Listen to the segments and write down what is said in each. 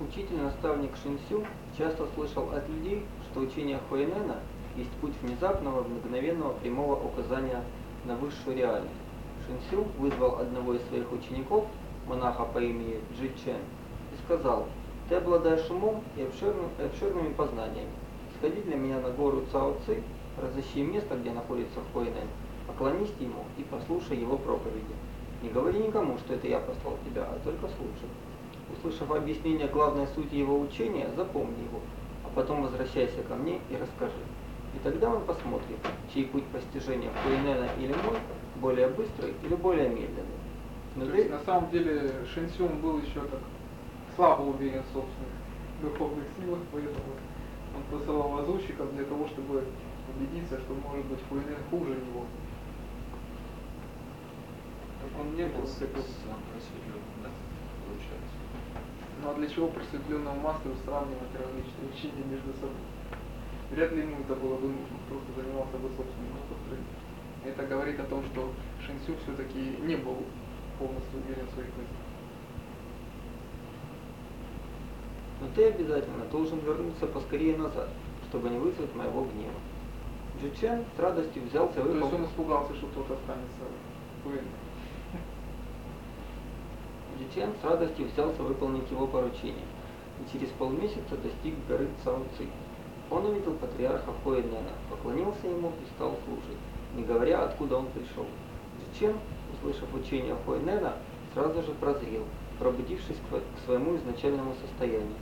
Учитель-наставник Шинсю часто слышал от людей, что учение Хуэнена есть путь внезапного, мгновенного прямого указания на высшую реальность. Шинсю вызвал одного из своих учеников, монаха по имени Джи Чен, и сказал, «Ты обладаешь умом и обширным- обширными познаниями. Сходи для меня на гору Цао Ци, разыщи место, где находится Хуэнен, поклонись ему и послушай его проповеди. Не говори никому, что это я послал тебя, а только слушай. Услышав объяснение главной сути его учения, запомни его, а потом возвращайся ко мне и расскажи. И тогда мы посмотрим, чей путь постижения Хуэнена или мой более быстрый или более медленный. Но То ты- есть на самом деле Шэнсюн был еще так слабо уверен в собственных духовных силах, поэтому он посылал лазутчиков для того, чтобы убедиться, что может быть Хуэнен хуже него. Так он не был такой. сам получается. Ну а для чего просветленному мастеру сравнивать различные учения между собой? Вряд ли ему это было бы нужно, просто занимался бы собственным построением. Это говорит о том, что Шинсю все-таки не был полностью уверен в своих позициях. Но ты обязательно должен вернуться поскорее назад, чтобы не вызвать моего гнева. Джучен с радостью взялся То есть он испугался, что кто-то останется Хуэнен. Джучен с радостью взялся выполнить его поручение и через полмесяца достиг горы Цао Ци. Он увидел патриарха Хуэнена, поклонился ему и стал служить, не говоря, откуда он пришел. Джучен, услышав учение Хуэнена, сразу же прозрел, пробудившись к сво- к своему изначальному состоянию.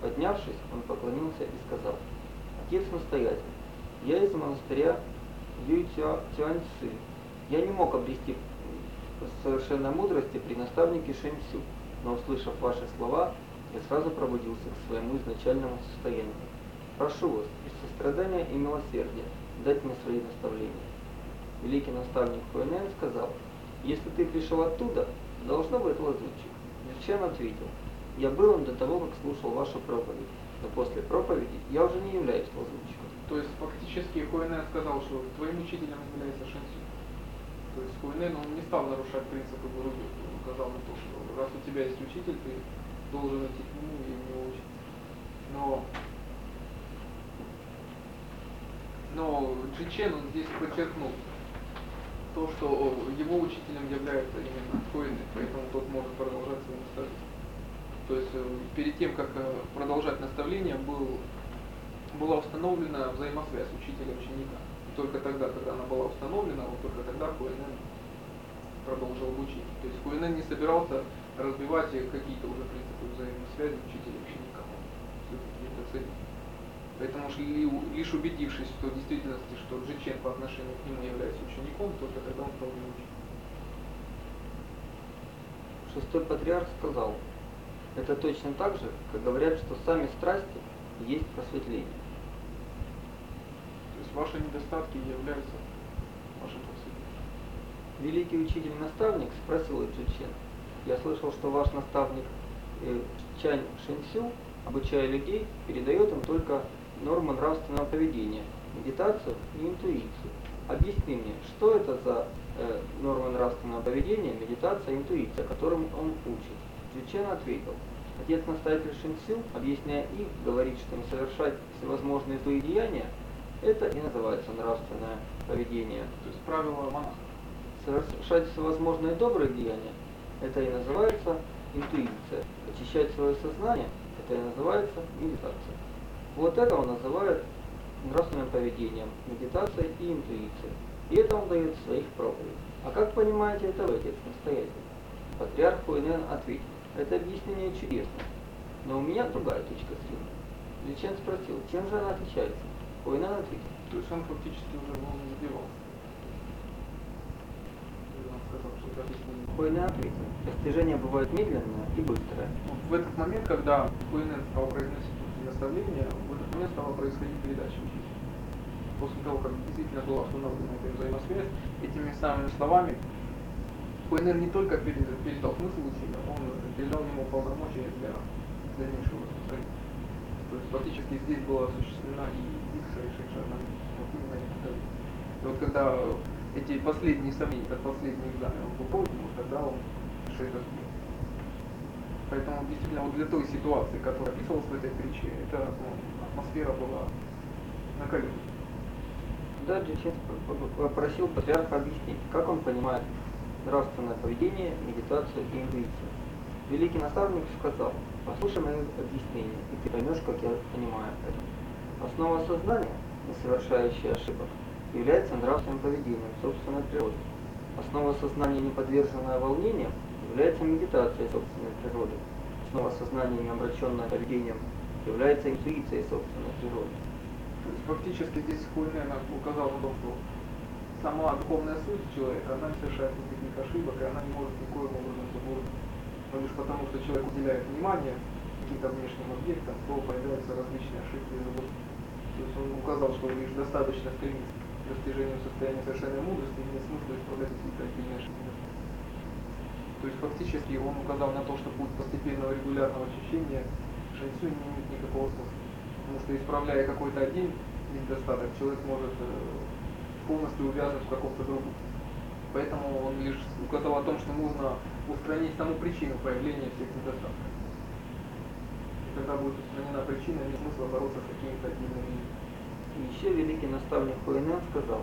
Поднявшись, он поклонился и сказал, «Отец настоятель, я из монастыря Юй-Тюаньцы. Я не мог обрести совершенной мудрости при наставнике Шэньцю, но, услышав ваши слова, я сразу пробудился к своему изначальному состоянию. Прошу вас, из сострадания и милосердия, дать мне свои наставления». Великий наставник Хуэнэн сказал, «Если ты пришел оттуда, должно быть лазутчик». Чен ответил, «Я был им до того, как слушал вашу проповедь, но после проповеди я уже не являюсь лазутчиком». То есть фактически Хуэнен сказал, что твоим учителем является Шэнсю. То есть Хуэнен, он не стал нарушать принципы Гуру, он указал на то, что раз у тебя есть учитель, ты должен идти к нему и у него учиться. Но но Джичен он здесь подчеркнул то, что его учителем является именно Хуэнен, поэтому тот может продолжать свое наставление. То есть э, перед тем, как э, продолжать наставление, был, была установлена взаимосвязь учителя и ученика. И только тогда, когда она была установлена, вот только тогда Хуэнен продолжил обучение. То есть Хуэнен не собирался разбивать какие-то уже принципы взаимосвязи учителя и ученика. Он всё-таки это ценил. Поэтому лишь убедившись в той действительности, что Джичен по отношению к нему является учеником, только тогда он стал учить. Шестой патриарх сказал, это точно так же, как говорят, что сами страсти есть просветление. Ваши недостатки являются вашим просветлением. Великий учитель-наставник спросил Чучен, я слышал, что ваш наставник э, Чань Шэньсю, обучая людей, передает им только нормы нравственного поведения, медитацию и интуицию. Объясни мне, что это за э, нормы нравственного поведения, медитация интуиция, которым он учит? Чучен ответил, отец-настоятель Шинсю, объясняя их, говорит, что не совершать всевозможные злые деяния, это и называется нравственное поведение. То есть правило монаха. Совершать всевозможные добрые деяния – это и называется интуиция. Очищать свое сознание – это и называется медитация. Вот это он называет нравственным поведением, медитацией и интуицией. И это он дает в своих проповедях. А как понимаете это вы, отец настоятель? Патриарх Хуэнен ответил, это объяснение чудесно, но у меня другая точка зрения. Личен спросил, чем же она отличается? Хуэнен ответил, То есть он фактически уже его не. Хуэнен ответил, достижение бывает медленное и быстрое. В этот момент, когда Хуэнен стал произносить эти наставления, в этот момент стала происходить передача. После того, как действительно была установлена эта взаимосвязь, этими самыми словами Хуэнен не только передал, передал смысл учения, он передал ему полномочия для дальнейшего распространения. То есть фактически здесь была осуществлена и вот именно эти давления. И вот когда эти последние сомнения, этот последний экзамен он выполнил, тогда он что это. Поэтому действительно вот для той ситуации, которая описывалась в этой притче, эта ну, атмосфера была накаленной. Да, Джичин попросил патриарха объяснить, как он понимает нравственное поведение, медитацию и интуицию. Великий наставник сказал, послушай мое объяснение, и ты поймешь, как я понимаю это. Основа сознания, не совершающая ошибок, является нравственным поведением собственной природы. Основа сознания, не подверженная волнениям, является медитацией собственной природы. Основа сознания, не обращенная поведением, является интуицией собственной природы. То есть фактически здесь Хуйнен указал на то, что сама духовная суть человека, она не совершает никаких ошибок, и она не может никоим образом. Но лишь потому, что человек уделяет внимание каким-то внешним объектам, то появляются различные ошибки и заблуды. То есть он указал, что лишь достаточно стремиться к достижению состояния совершенной мудрости, и нет смысла исправлять какие-то отдельные ошибки. То есть фактически он указал на то, что путь постепенного регулярного очищения Шаньцю не имеет никакого смысла. Потому что исправляя какой-то один недостаток, человек может э, полностью увязнуть в каком-то другом. Поэтому он лишь указал о том, что нужно устранить саму причину появления всех недостатков. И когда будет устранена причина, нет смысла бороться с какими-то отдельными И еще великий наставник Хуэнен сказал,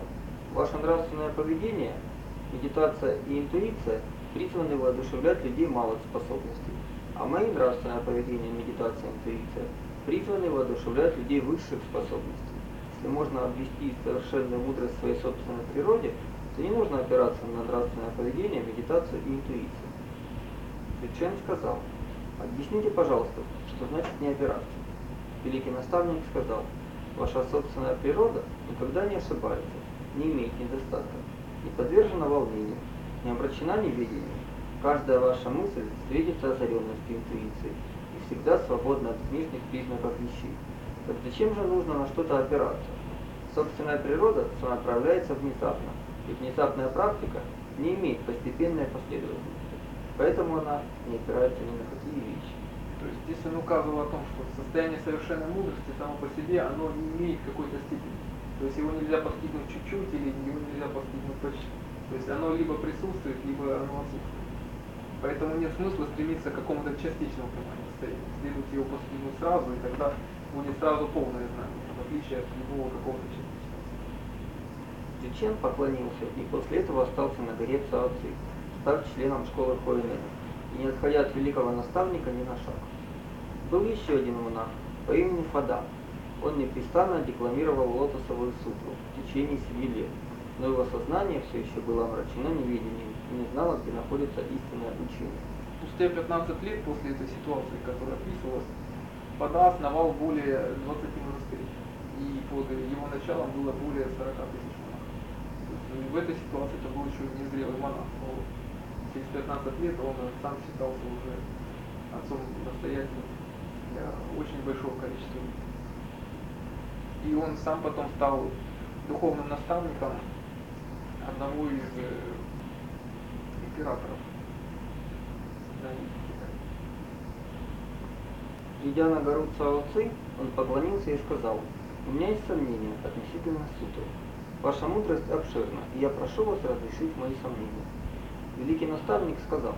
ваше нравственное поведение, медитация и интуиция призваны воодушевлять людей малых способностей, а мои нравственное поведение, медитация и интуиция призваны воодушевлять людей высших способностей. Если можно обвести совершенную мудрость своей собственной природе, то не нужно опираться на нравственное поведение, медитацию и интуицию. Личен сказал, объясните, пожалуйста, что значит не опираться. Великий наставник сказал, ваша собственная природа никогда не ошибается, не имеет недостатков, не подвержена волнению, не обращена неведению. Каждая ваша мысль встретится озаренностью интуиции и всегда свободна от внешних признаков вещей. Так зачем же нужно на что-то опираться? Собственная природа самоотправляется внезапно, и внезапная практика не имеет постепенной последовательности. Поэтому она не опирается ни на какие вещи. То есть здесь он указывал о том, что состояние совершенной мудрости само по себе, оно не имеет какой-то степени. То есть его нельзя постигнуть чуть-чуть или его нельзя постигнуть почти. То есть оно либо присутствует, либо оно отсутствует. Поэтому нет смысла стремиться к какому-то частичному пониманию состояния. Следует его постигнуть сразу, и тогда будет сразу полное знание, в отличие от любого какого-то частичного. Чечен поклонился и после этого остался на горе Цаоци, став членом школы Хоэнена, и не отходя от великого наставника ни на шаг. Был еще один монах по имени Фада. Он непрестанно декламировал лотосовую сутру в течение семи лет, но его сознание все еще было омрачено неведением и не знало, где находится истинное учение. Спустя 15 лет после этой ситуации, которая описывалась, Пада основал более 20 монастырей. И под его началом было более 40 тысяч монахов. В этой ситуации это был еще незрелый монах. Но 15 лет он сам считался уже отцом настоятелем для очень большого количества людей. И он сам потом стал духовным наставником одного из э, императоров. Идя на гору Цао он поклонился и сказал, «У меня есть сомнения относительно сутры. Ваша мудрость обширна, и я прошу вас разрешить мои сомнения». Великий наставник сказал,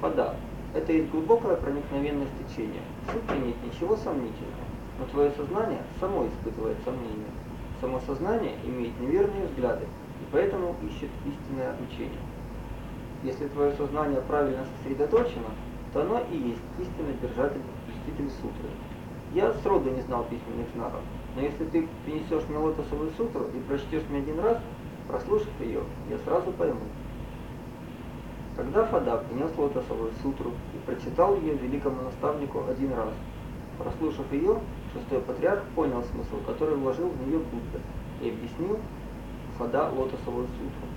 «Фада, это есть глубокая проникновенность течения. В сутре нет ничего сомнительного, но твое сознание само испытывает сомнения. Само сознание имеет неверные взгляды, и поэтому ищет истинное учение. Если твое сознание правильно сосредоточено, то оно и есть истинный держатель, блюститель сутры. Я сроду не знал письменных знаков, но если ты принесешь мне лотосовую сутру и прочтешь мне один раз, прослушав ее, я сразу пойму. Тогда Фада принес лотосовую сутру и прочитал ее великому наставнику один раз. Прослушав ее, шестой патриарх понял смысл, который вложил в нее Будда, и объяснил Фада лотосовую сутру.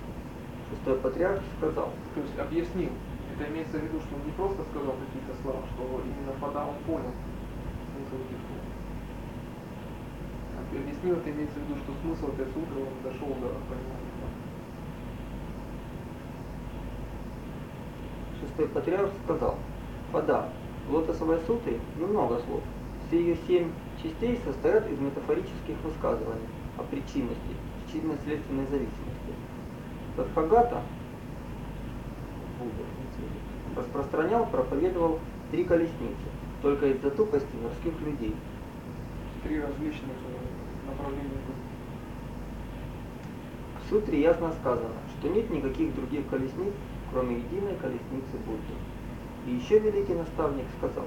Шестой патриарх сказал, То есть объяснил. Это имеется в виду, что он не просто сказал какие-то слова, что именно Фада он понял смысл этих слов. Объяснил, это имеется в виду, что смысл этой сутры он дошел до понимания. Шестой патриарх сказал, Фада, в лотосовой сутре немного слов. Все ее семь частей состоят из метафорических высказываний о причинности, причинно-следственной зависимости. Тадхагата распространял, проповедовал три колесницы, только из-за тупости морских людей. Три различных э, направления. В сутре ясно сказано, что нет никаких других колесниц, кроме единой колесницы Будды. И еще великий наставник сказал,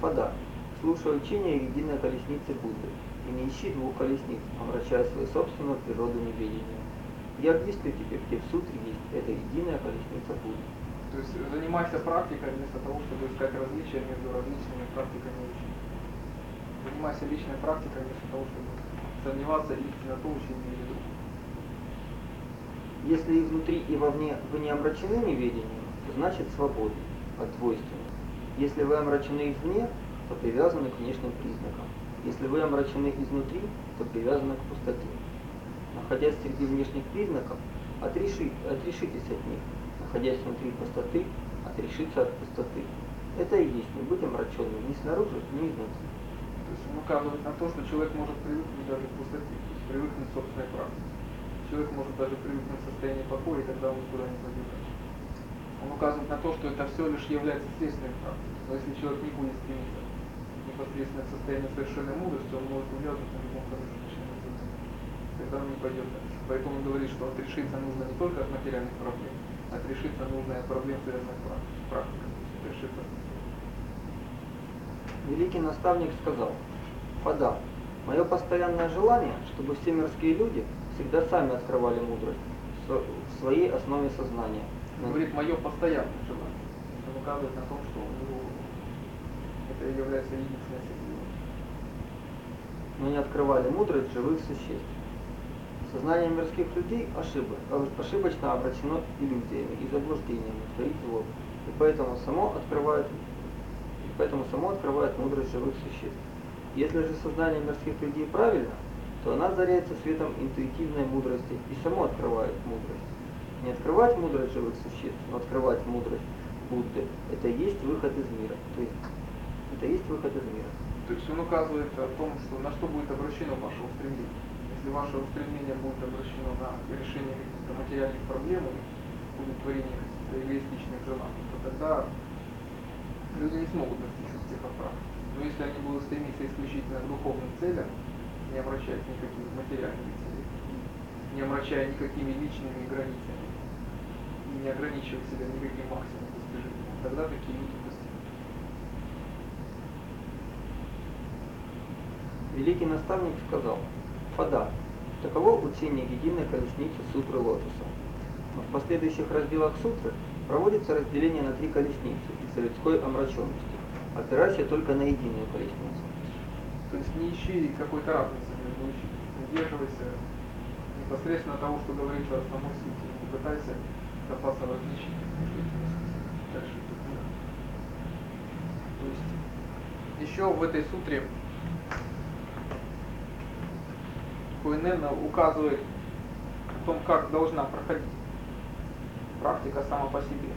Фада, слушай учение единой колесницы Будды, и не ищи двух колесниц, омрачая свою собственную природу неведения. Я объясню тебе, где в сутре есть эта единая колесница Будды. То есть занимайся практикой вместо того, чтобы искать различия между различными практиками учения. Занимайся личной практикой вместо того, чтобы сомневаться истинно то учение или другое. Если и внутри, и вовне вы не омрачены неведением, значит свободны от двойственности. Если вы омрачены извне, то привязаны к внешним признакам. Если вы омрачены изнутри, то привязаны к пустоте. Находясь среди внешних признаков, отреши, отрешитесь от них. Находясь внутри пустоты, отрешиться от пустоты. Это и есть не быть омраченным ни снаружи, ни изнутри. То есть он указывает на то, что человек может привыкнуть даже к пустоте, привыкнуть к собственной практике. Человек может даже привыкнуть к состоянию покоя, и тогда он никуда не пойдет. Он указывает на то, что это все лишь является следствием практики. Но если человек не будет стремиться непосредственно к состоянию совершенной мудрости, он может увязнуть на любом промежуточном этапе. Тогда он не пойдет дальше. Поэтому он говорит, что отрешиться нужно не только от материальных проблем, отрешиться нужно от проблем, связанных с практикой. Отрешиться от Великий наставник сказал, Фада, мое постоянное желание, чтобы все мирские люди всегда сами открывали мудрость в своей основе сознания. Он говорит, мое постоянное желание. Он указывает на том, что у него это является единственной силой. Но не открывали мудрость живых существ. Сознание мирских людей ошибок, ошибочно обращено иллюзиями и заблуждениями, творит зло, и поэтому само открывает поэтому само открывает мудрость живых существ. Если же сознание мирских людей правильно, то она заряется светом интуитивной мудрости и само открывает мудрость. Не открывать мудрость живых существ, но открывать мудрость Будды – это и есть выход из мира. То есть это и есть выход из мира. То есть он указывает о том, что на что будет обращено ваше устремление. Если ваше устремление будет обращено на решение каких-то материальных проблем удовлетворение каких-то эгоистичных желаний, то тогда люди не смогут достичь успеха в практике. Но если они будут стремиться исключительно к духовным целям, не обращаясь никакими материальными целями, не омрачая никакими личными границами и не ограничивая себя никаким максимумом достижения, тогда такие люди достигнут. Великий наставник сказал, Фада, таково учение единой колесницы сутры лотоса. В последующих разделах сутры проводится разделение на три колесницы из-за людской омраченности, опирайся только на единую колесницу. То есть не ищи какой-то разницы между учителем, придерживайся непосредственно того, что говорится о самой сути, не пытайся между этими дальше. То есть еще в этой сутре Куинена указывает о том, как должна проходить практика сама по себе.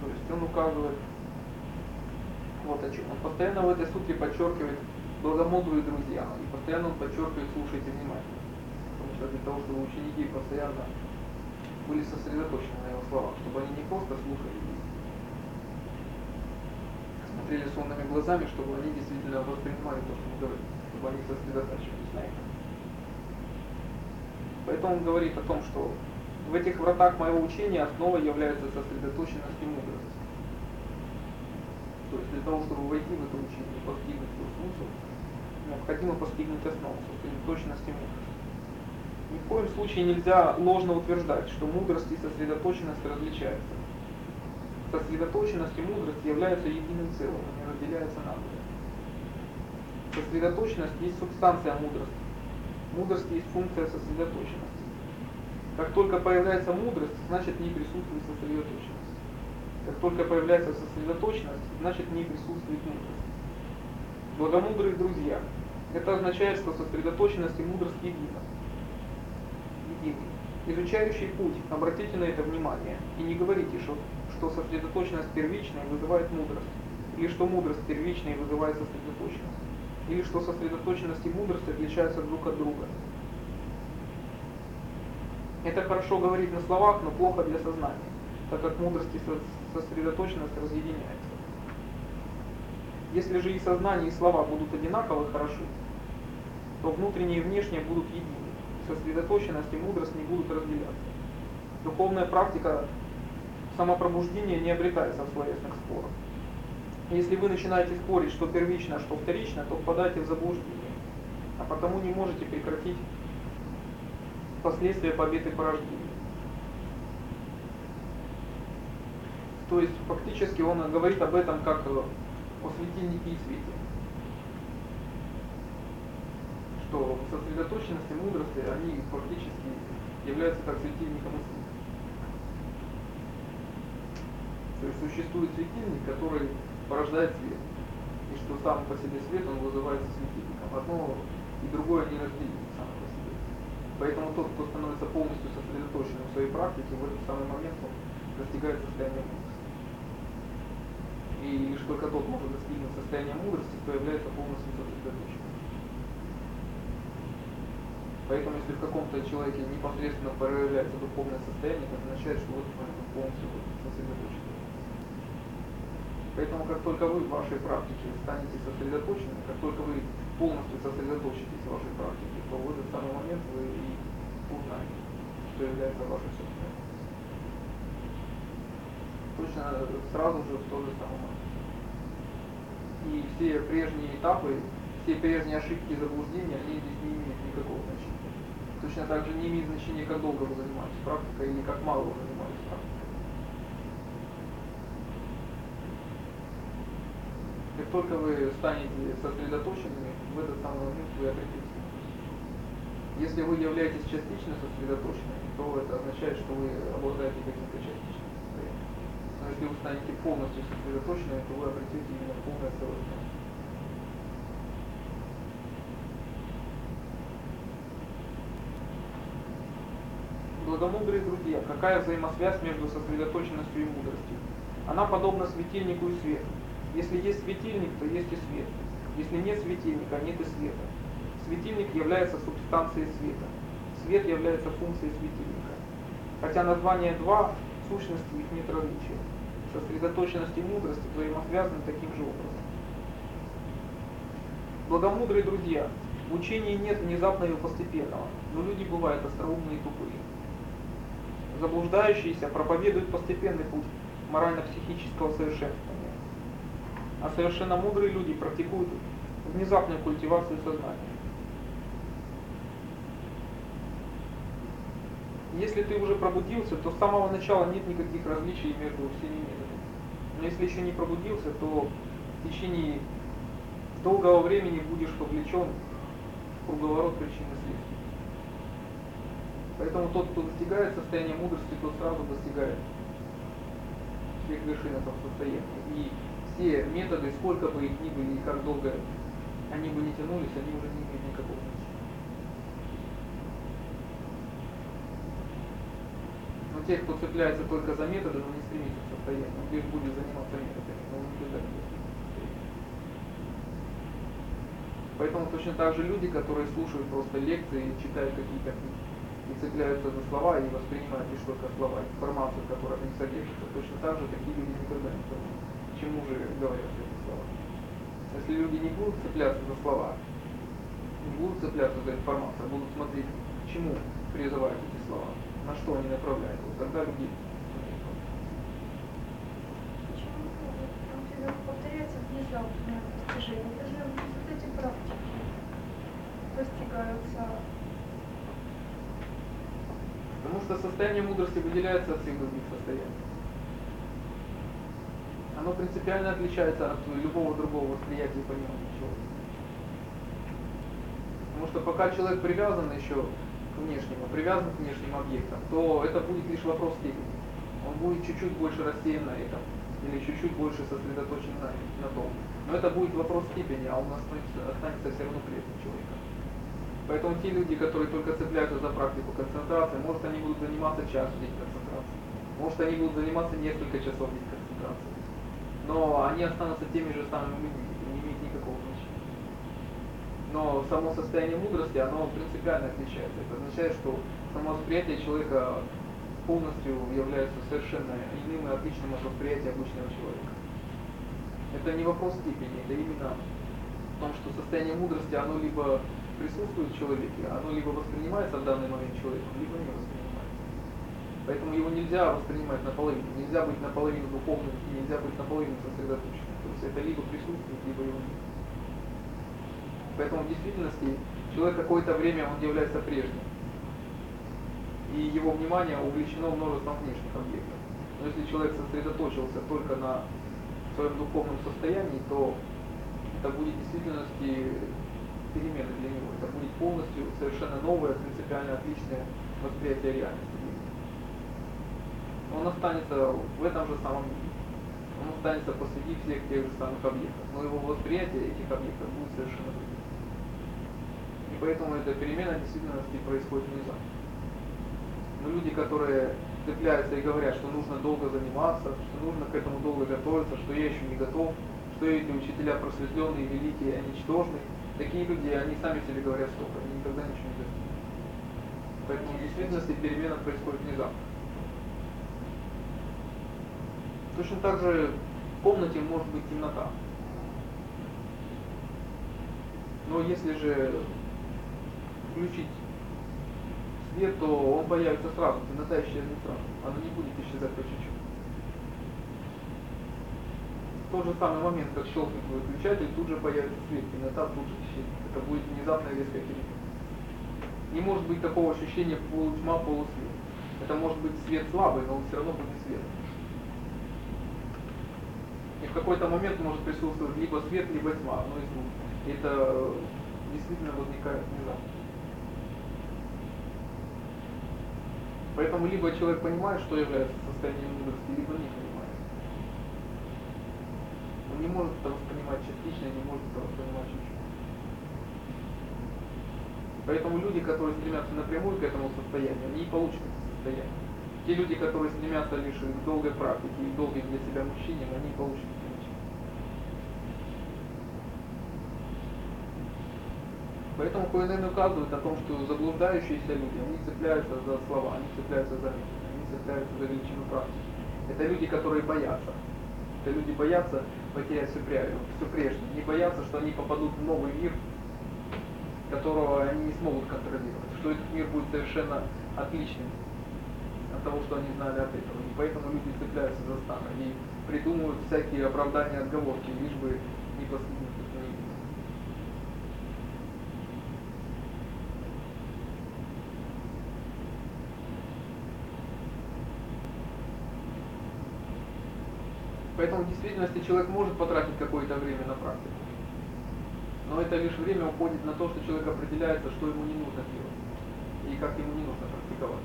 То есть он указывает вот о чем. Он постоянно в этой сутре подчеркивает благомудрые друзья. И постоянно он подчеркивает слушайте внимательно. Потому что для того, чтобы ученики постоянно были сосредоточены на его словах, чтобы они не просто слушали, смотрели сонными глазами, чтобы они действительно воспринимали то, что он говорит, чтобы они сосредотачивались на этом. Поэтому он говорит о том, что в этих вратах моего учения основой является сосредоточенность и мудрость. То есть для того, чтобы войти в это учение и постигнуть его смысл, необходимо постигнуть основу, сосредоточенность и мудрость. Ни в коем случае нельзя ложно утверждать, что мудрость и сосредоточенность различаются. Сосредоточенность и мудрость являются единым целым, они разделяются на двое. Сосредоточенность есть субстанция мудрости. Мудрость есть функция сосредоточенности. Как только появляется мудрость, значит не присутствует сосредоточенность. Как только появляется сосредоточенность, значит не присутствует мудрость. Благомудрые друзья. Это означает, что сосредоточенность и мудрость едины. Едины. Изучающий путь, обратите на это внимание и не говорите, что, что сосредоточенность первичная вызывает мудрость, или что мудрость первичная вызывает сосредоточенность или что сосредоточенность и мудрость отличаются друг от друга. Это хорошо говорить на словах, но плохо для сознания, так как мудрость и сосредоточенность разъединяется. Если же и сознание, и слова будут одинаково хороши, то внутреннее и внешнее будут едины. Сосредоточенность и мудрость не будут разделяться. Духовная практика самопробуждения не обретается в словесных спорах. Если вы начинаете спорить, что первично, что вторично, то впадаете в заблуждение, а потому не можете прекратить последствия победы порождения. То есть фактически он говорит об этом как о светильнике и свете. Что сосредоточенность и мудрость, они фактически являются как светильником и светом. То есть существует светильник, который порождает свет. И что сам по себе свет, он вызывается светильником. Одно и другое не разделимо само по себе. Поэтому тот, кто становится полностью сосредоточенным в своей практике, в этот самый момент он достигает состояния мудрости. И лишь только тот может достигнуть состояния мудрости, кто является полностью сосредоточенным. Поэтому если в каком-то человеке непосредственно проявляется духовное состояние, это означает, что в этот момент он полностью сосредоточен. Поэтому как только вы в вашей практике станете сосредоточенными, как только вы полностью сосредоточитесь в вашей практике, то в этот самый момент вы и узнаете, что является вашей собственной. Точно сразу же в тот же момент. И все прежние этапы, все прежние ошибки и заблуждения, они здесь не имеют никакого значения. Точно так же не имеет значения, как долго вы занимаетесь практикой или как мало вы занимаетесь практикой. Как только вы станете сосредоточенными, в этот самый момент вы обретете. Если вы являетесь частично сосредоточенными, то это означает, что вы обладаете каким-то частичным если вы станете полностью сосредоточенными, то вы обретете именно полное целостное. Благомудрые друзья, какая взаимосвязь между сосредоточенностью и мудростью? Она подобна светильнику и свету. Если есть светильник, то есть и свет. Если нет светильника, нет и света. Светильник является субстанцией света. Свет является функцией светильника. Хотя название два, в сущности их нет различия. Сосредоточенность и мудрость взаимосвязаны таким же образом. Благомудрые друзья, в учении нет внезапного и постепенного, но люди бывают остроумные и тупые. Заблуждающиеся проповедуют постепенный путь морально-психического совершенствования а совершенно мудрые люди практикуют внезапную культивацию сознания. Если ты уже пробудился, то с самого начала нет никаких различий между всеми методами. Но если еще не пробудился, то в течение долгого времени будешь вовлечен в круговорот причин и следствий. Поэтому тот, кто достигает состояния мудрости, тот сразу достигает всех вершин этого состояния. И все методы, сколько бы их ни были и как долго они бы не тянулись, они уже не имеют никакого значения. Но те, кто цепляется только за методы, но не стремится к состоянию, он лишь будет заниматься методами, он не Поэтому точно так же люди, которые слушают просто лекции, читают какие-то книги и цепляются за слова и воспринимают лишь только слова, информацию, которая них содержится, точно так же такие люди никогда не становятся чему же говорят эти слова. Если люди не будут цепляться за слова, не будут цепляться за информацию, а будут смотреть, к чему призывают эти слова, на что они направляют, тогда достигаются. Потому что состояние мудрости выделяется от всех других состояний оно принципиально отличается от любого другого восприятия и понимания человека. Потому что пока человек привязан еще к внешнему, привязан к внешним объектам, то это будет лишь вопрос степени. Он будет чуть-чуть больше рассеян на этом, или чуть-чуть больше сосредоточен на, на том. Но это будет вопрос степени, а он останется, останется все равно при этом человека. Поэтому те люди, которые только цепляются за практику концентрации, может они будут заниматься час в день концентрации, может они будут заниматься несколько часов в день концентрации но они останутся теми же самыми людьми, это не имеет никакого значения. Но само состояние мудрости, оно принципиально отличается. Это означает, что само восприятие человека полностью являются совершенно иным и отличным от восприятия обычного человека. Это не вопрос степени, это именно в том, что состояние мудрости, оно либо присутствует в человеке, оно либо воспринимается в данный момент человеком, либо не воспринимается. Поэтому его нельзя воспринимать наполовину. Нельзя быть наполовину духовным и нельзя быть наполовину сосредоточенным. То есть это либо присутствует, либо его нет. Поэтому в действительности человек какое-то время он является прежним. И его внимание увлечено множеством внешних объектов. Но если человек сосредоточился только на своем духовном состоянии, то это будет в действительности перемена для него. Это будет полностью совершенно новое, принципиально отличное восприятие реальности. Он останется в этом же самом мире. Он останется посреди всех тех же самых объектов. Но его восприятие этих объектов будет совершенно поэтому эта перемена действительности происходит внезапно. Но люди, которые цепляются и говорят, что нужно долго заниматься, что нужно к этому долго готовиться, что я еще не готов, что эти учителя просветленные, великие, а ничтожные. Такие люди, они сами себе говорят столько, они никогда ничего не достигнут. Поэтому в действительности перемена происходит внезапно. Точно так же в комнате может быть темнота. Но если же включить свет, то он появится сразу, темнота исчезнет сразу. Она не будет исчезать по чуть-чуть. В тот же самый момент, как щелкнет выключатель, тут же появится свет, темнота тут же исчезнет. Это будет внезапная резкая перемена. Не может быть такого ощущения полутьма, полусвет. Это может быть свет слабый, но он все равно будет свет. И в какой-то момент может присутствовать либо свет, либо тьма, одно из двух. И это действительно возникает внезапно. Поэтому либо человек понимает, что является состоянием мудрости, либо не понимает. Он не может это воспринимать частично, не может это воспринимать чуть-чуть. Поэтому люди, которые стремятся напрямую к этому состоянию, они и получат это состояние. Те люди, которые стремятся лишь к долгой практике и долгим для себя мужчинам, они получат это ничего. Поэтому КНН указывает о том, что заблуждающиеся люди, они цепляются за слова, они цепляются за методы, они цепляются за величину практики. Это люди, которые боятся. Это люди боятся потерять все, все прежнее. Не боятся, что они попадут в новый мир, которого они не смогут контролировать. Что этот мир будет совершенно отличным от того, что они знали от этого. И поэтому люди цепляются за старое и придумывают всякие оправдания, отговорки, лишь бы не последовать Поэтому в действительности человек может потратить какое-то время на практику. Но это лишь время уходит на то, что человек определяется, что ему не нужно делать и как ему не нужно практиковать.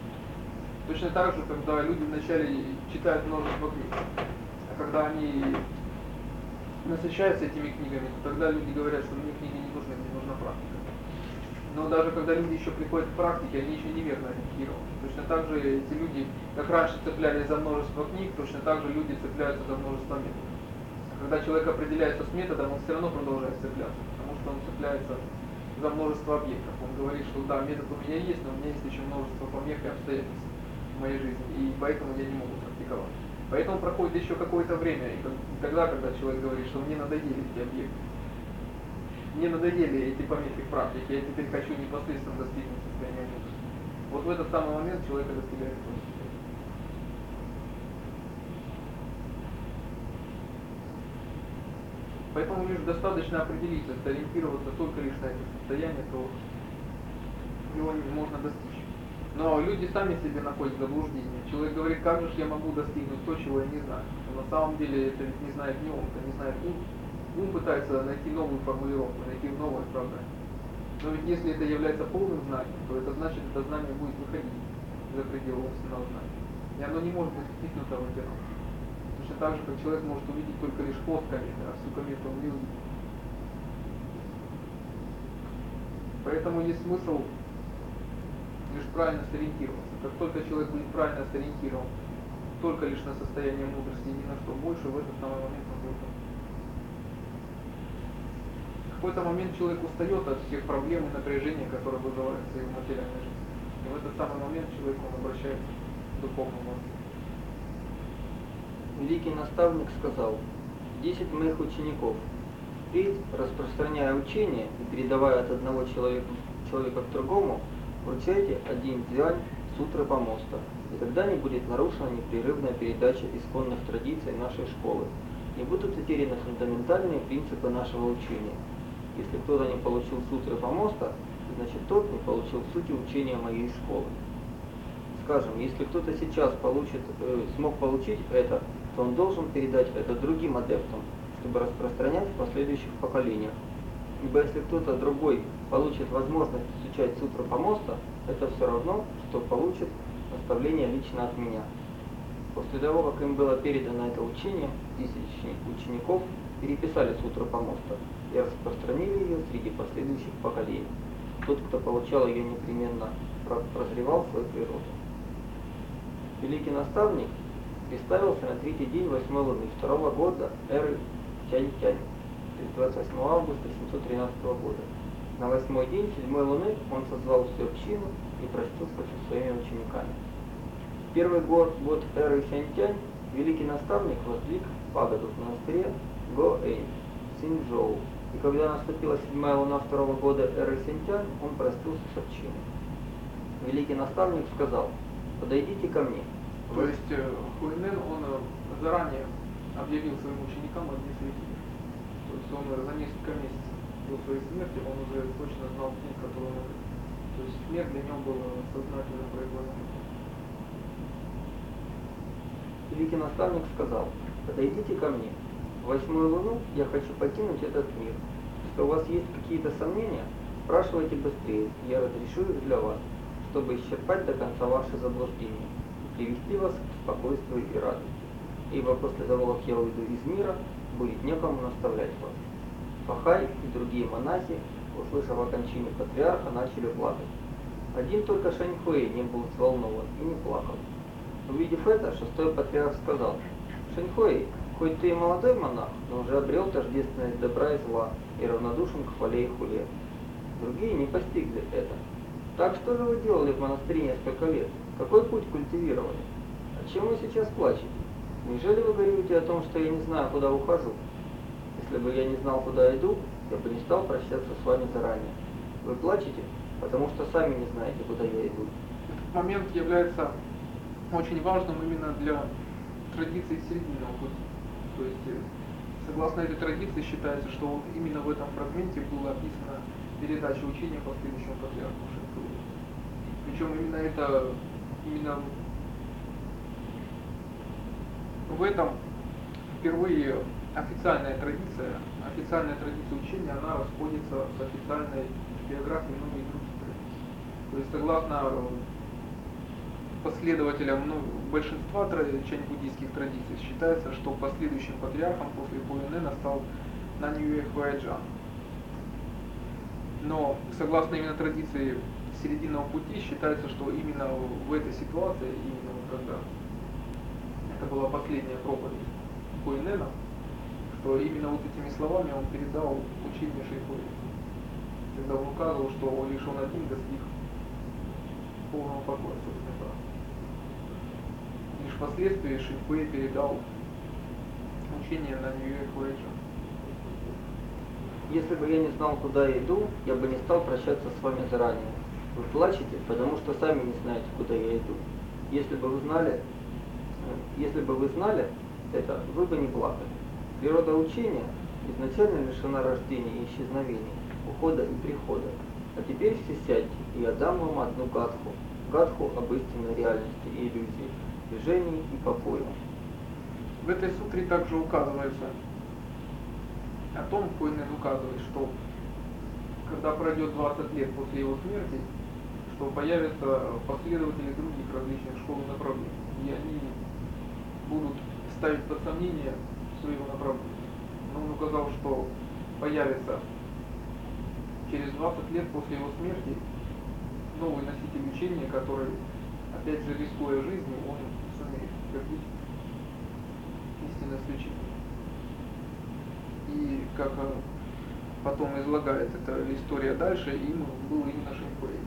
Точно так же, когда люди вначале читают множество книг, а когда они насыщаются этими книгами, то тогда люди говорят, что мне книги не нужны, мне нужна практика. Но даже когда люди еще приходят к практике, они еще неверно ориентированы. Точно так же эти люди, как раньше цеплялись за множество книг, точно так же люди цепляются за множество методов. А когда человек определяется с методом, он все равно продолжает цепляться, потому что он цепляется за множество объектов. Он говорит, что да, метод у меня есть, но у меня есть еще множество помех и обстоятельств в моей жизни, и поэтому я не могу практиковать. Поэтому проходит еще какое-то время, и тогда, когда человек говорит, что мне надоели эти объекты, мне надоели эти помехи в практике, я теперь хочу непосредственно достигнуть состояния мудрости. Вот в этот самый момент человек достигает этого Поэтому лишь достаточно определиться, сориентироваться только лишь на это состояние, то его можно достичь. Но люди сами себе находят заблуждение. Человек говорит, как же я могу достигнуть то, чего я не знаю. Но на самом деле это ведь не знает не он, это не знает ум. Ум пытается найти новую формулировку, найти новое оправдание. Но ведь если это является полным знанием, то это значит, это знание будет выходить за пределы умственного знания. И оно не может быть впихнуто в одиноко. Точно так же, как человек может увидеть только лишь хвост кометы, а всю комету он не увидит. Поэтому есть смысл лишь правильно сориентироваться. Как только человек будет правильно сориентирован только лишь на состояние мудрости и ни на что больше, в этот самый момент он будет какой-то момент человек устает от всех проблем и напряжения, которые вызываются его материальной жизни. И в этот самый момент человек он обращается к духовном росте. Великий наставник сказал, десять моих учеников, впредь, распространяя учение и передавая от одного человека, человека к другому, вручайте один дзянь сутры помоста, и тогда не будет нарушена непрерывная передача исконных традиций нашей школы, не будут утеряны фундаментальные принципы нашего учения. Если кто-то не получил сутры помоста, значит тот не получил сути учения моей школы. Скажем, если кто-то сейчас получит, э, смог получить это, то он должен передать это другим адептам, чтобы распространять в последующих поколениях. Ибо если кто-то другой получит возможность изучать сутру помоста, это все равно, что получит наставление лично от меня. После того, как им было передано это учение, тысячи учеников переписали сутру помоста и распространили ее среди последующих поколений. Тот, кто получал ее непременно, прозревал свою природу. Великий наставник представился на третий день восьмой луны второго года эры Тянь-Тянь, 28 августа 713 года. На восьмой день седьмой луны он созвал всю общину и простился со своими учениками. Первый год, год эры Сянь-Тянь великий наставник воздвиг пагоду в монастыре Го-Эйн, Синьчжоу. И когда наступила седьмая луна второго года эры Синтянь, он простился с общиной. Великий наставник сказал, подойдите ко мне. То есть э, Хуинен, он э, заранее объявил своим ученикам о дне святителя. То есть он за несколько месяцев до своей смерти, он уже точно знал день, который он умрет. То есть смерть для него была сознательно производная. Великий наставник сказал, подойдите ко мне. Восьмую луну я хочу покинуть этот мир. Если у вас есть какие-то сомнения, спрашивайте быстрее, я разрешу их для вас, чтобы исчерпать до конца ваши заблуждения и привести вас к спокойствию и радости. Ибо после того, как я уйду из мира, будет некому наставлять вас. Пахай и другие монахи, услышав о кончине патриарха, начали плакать. Один только Шаньхуэй не был взволнован и не плакал. Увидев это, шестой патриарх сказал, «Шэньхуэй, хоть ты и молодой монах, но уже обрел тождественность добра и зла и равнодушен к хвале и хуле. Другие не постигли это. Так что же вы делали в монастыре несколько лет? Какой путь культивировали? О чем вы сейчас плачете? Неужели вы говорите о том, что я не знаю, куда ухожу? Если бы я не знал, куда иду, я бы не стал прощаться с вами заранее. Вы плачете, потому что сами не знаете, куда я иду. Этот момент является очень важным именно для традиции серединного пути. То есть, э, согласно этой традиции, считается, что вот именно в этом фрагменте было описана передача учения последующему патриарху Шенкуру. Причем именно это, именно в этом впервые официальная традиция, официальная традиция учения, она расходится с официальной биографией многих других традиций. То есть согласно последователям ну, большинства чань-буддийских традиций считается, что последующим патриархом после Хуэнена стал Наньюэ Хуайджан. Но согласно именно традиции серединного пути считается, что именно в этой ситуации, именно когда это была последняя проповедь Хуэнена, что именно вот этими словами он передал учение Шейхуэ. Когда он указывал, что лишь он один достиг полного покоя, собственно, впоследствии Шифэй передал учение на Нью-Йорк. Если бы я не знал, куда я иду, я бы не стал прощаться с вами заранее. Вы плачете, потому что сами не знаете, куда я иду. Если бы вы знали, если бы вы знали это, вы бы не плакали. Природа учения изначально лишена рождения и исчезновения, ухода и прихода. А теперь все сядьте, и я дам вам одну гадху, гадху об истинной реальности и иллюзии, движений и покоя. В этой сутре также указывается о том, Койнен указывает, что когда пройдет 20 лет после его смерти, что появятся последователи других различных школ и направлений, и они будут ставить под сомнение своего направления. Но он указал, что появится через 20 лет после его смерти новый носитель учения, который, опять же, рискуя жизнью, он утвердить истинное исключение. И как потом излагает эта история дальше, им был именно Шинкуэй.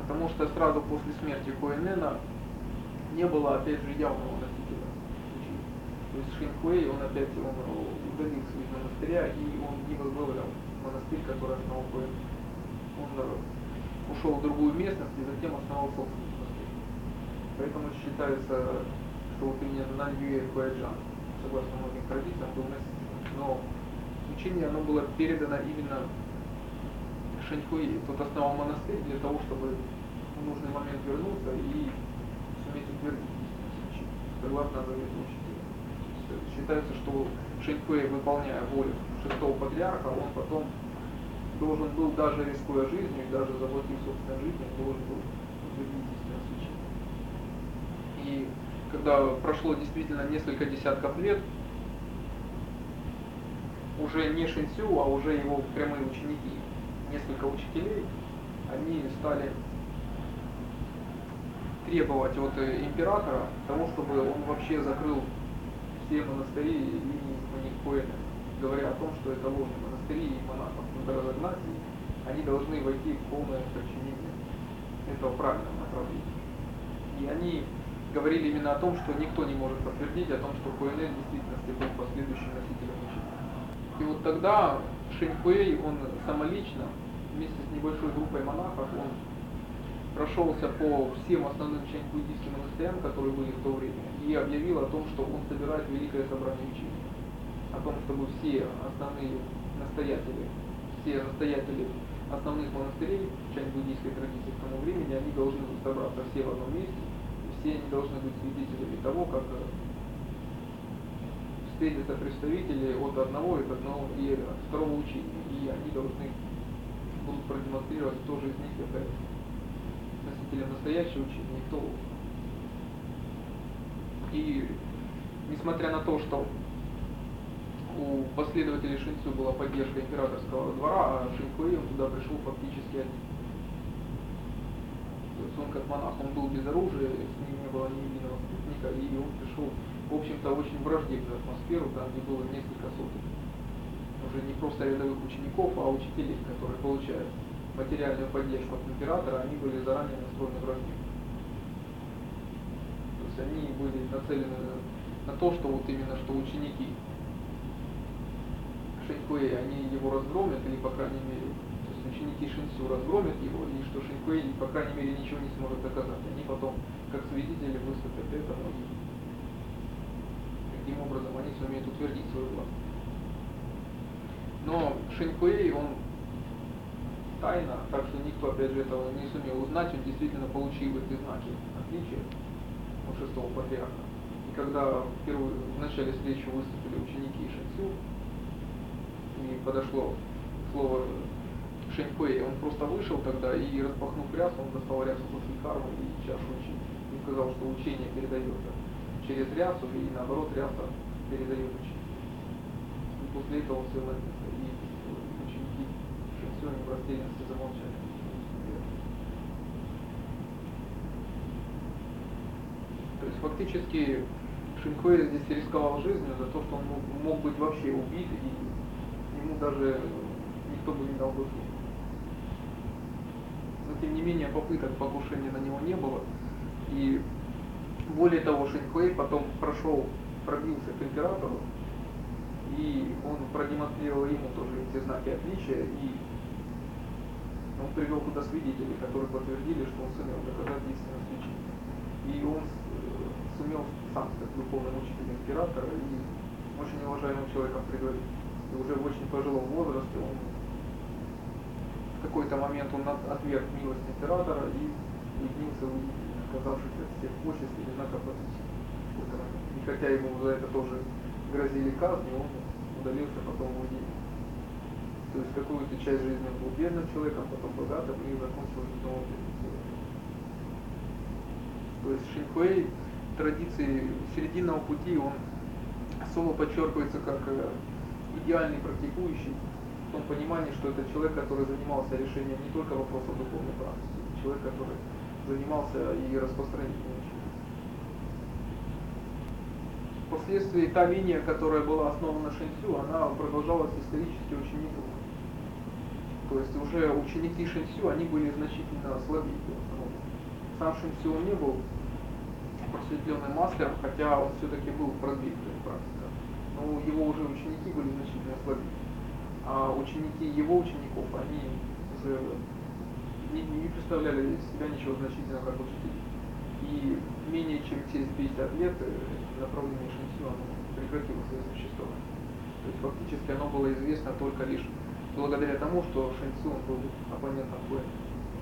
Потому что сразу после смерти Хуэнена не было, опять же, явного носителя. То есть Шинхуэй, он опять он удалился из монастыря, и он не возглавлял монастырь, который основал Хуэн. Он э, ушел в другую местность и затем основал собственный. Поэтому считается, что именно Наньюэ Хуэджан, согласно многим традициям, был носителем. Но учение, оно было передано именно Шаньхуи. Тот основал монастырь для того, чтобы в нужный момент вернуться и суметь утвердить учение, согласно завету учителя. Считается, что Шаньхуи, выполняя волю шестого патриарха, он потом должен был, даже рискуя жизнью и даже заплатив собственной жизнью, должен был утвердить когда прошло действительно несколько десятков лет, уже не Шинсю, а уже его прямые ученики, несколько учителей, они стали требовать от императора того, чтобы он вообще закрыл все монастыри линии поэта, говоря о том, что это ложные монастыри и монахов надо разогнать, и они должны войти в полное подчинение этого правильного направления. И они говорили именно о том, что никто не может подтвердить о том, что Хуэнель в действительности был последующим носителем учения. И вот тогда Шиньхуэй, он самолично, вместе с небольшой группой монахов, он прошелся по всем основным чань-буддийским монастырям, которые были в то время, и объявил о том, что он собирает великое собрание учений. О том, чтобы все основные настоятели, все настоятели основных монастырей чань-буддийской традиции к тому времени, они должны собраться все в одном месте, все они должны быть свидетелями того, как встретятся представители от одного и от одного и от второго учения, и они должны будут продемонстрировать, кто же из них является носителем настоящего учения и кто И несмотря на то, что у последователей Шинцу была поддержка императорского двора, а он туда пришел фактически один. То есть он как монах, он был без оружия, не было ни единого спутника, и он пришел, в общем-то, очень враждебную атмосферу, там где было несколько сотен уже не просто рядовых учеников, а учителей, которые получают материальную поддержку от императора, они были заранее настроены враждебно. То есть они были нацелены на то, что вот именно что ученики Шинкуэй, они его разгромят, или по крайней мере, ученики Шинсу разгромят его, и что Шинкуэй, по крайней мере, ничего не сможет доказать. Они потом, как свидетели, выступят этому, и таким образом они сумеют утвердить свою власть. Но Шинкуэй, он тайно, так что никто, опять же, этого не сумел узнать, он действительно получил эти знаки отличия от шестого патриарха. И когда впервые в начале встречи выступили ученики Шинцю, и подошло слово Шенькуэй, он просто вышел тогда и распахнув рясу, он достал рясу после кармы и чашу учения. И сказал, что учение передается через рясу, и наоборот ряса передает учение. И после этого он сел на место все, они в растерянности замолчали. То есть фактически Шинкуэй здесь рисковал жизнью за то, что он мог, мог быть вообще убит, и ему даже никто бы не дал бы Но тем не менее попыток покушения на него не было. И более того, Шинкуэй потом прошел, пробился к императору, и он продемонстрировал ему тоже эти знаки отличия, и он привел туда свидетелей, которые подтвердили, что он сумел доказать истинность учения. И он э, сумел сам стать духовным учителем императора и очень уважаемым человеком при дворе. И уже в очень пожилом возрасте он в какой-то момент он отверг милость императора и уединился в отказавшись от всех почестей и знаков. И хотя ему за это тоже грозили казни, он удалился потом в уединение. То есть какую-то часть жизни он был бедным человеком, потом богатым и закончил снова. То есть Шинхуэй традиции серединного пути, он особо подчеркивается как э, идеальный практикующий, в том понимании, что это человек, который занимался решением не только вопросов духовной практики, человек, который занимался и распространением. Впоследствии та линия, которая была основана Шинцю, она продолжалась исторически очень недолго. То есть уже ученики Шинсю, они были значительно слабее, сам Шинсио не был просветленным мастером, хотя он все-таки был продвинутый практика. Но его уже ученики были значительно слабее. Ученики его учеников, они уже не, не представляли из себя ничего значительного как учителя. И менее чем через 50 лет э, направление Шинсю оно прекратило свое существование. То есть фактически оно было известно только лишь благодаря тому, что Шинсю был оппонентом Куэна.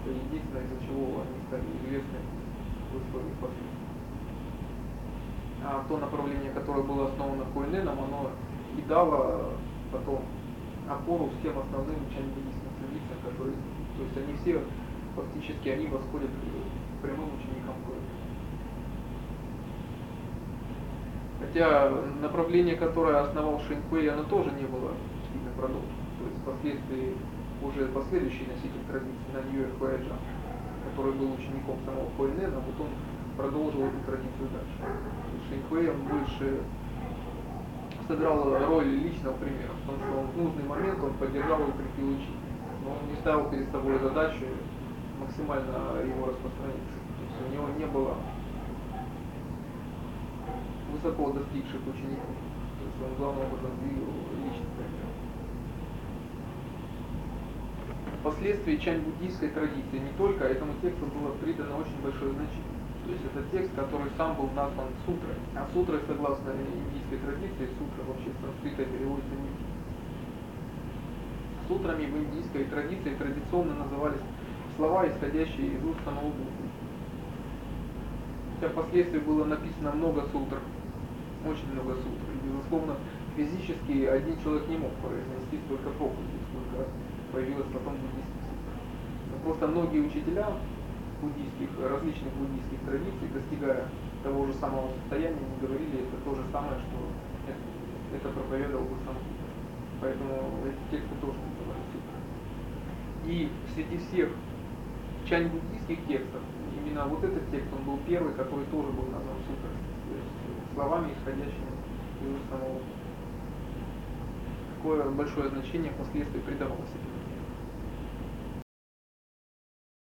Это единственное, из-за чего они стали известны в истории впоследствии. А то направление, которое было основано Куэненом, оно и дало потом опору всем основным чань-буддийским традициям, которые, то есть они все фактически они восходят к прямым ученикам Куэна. Хотя направление, которое основал Шинкуэй, оно тоже не было сильно продолжено. То есть впоследствии уже последующий носитель традиции Наньюэ Хуэджа, который был учеником самого Хуэнена, вот он продолжил эту традицию дальше. Шинкуэй он больше сыграл роль личного примера, потому что он в нужный момент он поддержал и укрепил учителя. Но он не ставил перед собой задачу максимально его распространить. То есть у него не было высоко достигших учеников. То есть он главным образом двигал личный пример. Впоследствии чань-буддийской традиции не только этому тексту было придано очень большое значение. То есть это текст, который сам был назван сутрой. А сутрой, согласно индийской традиции, сутра вообще с санскрита переводится не Сутрами в индийской традиции традиционно назывались слова, исходящие из уст самого Будды. Хотя впоследствии было написано много сутр, очень много сутр. И, безусловно, физически один человек не мог произнести столько проповедей, сколько появилось потом буддийских сутр. Но просто многие учителя буддийских, различных буддийских традиций, достигая того же самого состояния, не говорили это то же самое, что это, это проповедовал бы сам. Поэтому эти тексты тоже называют сутры. И среди всех чань-буддийских текстов, именно вот этот текст, он был первый, который тоже был назван сутрой, то есть словами, исходящими из самого. Такое большое значение впоследствии придавалось этому.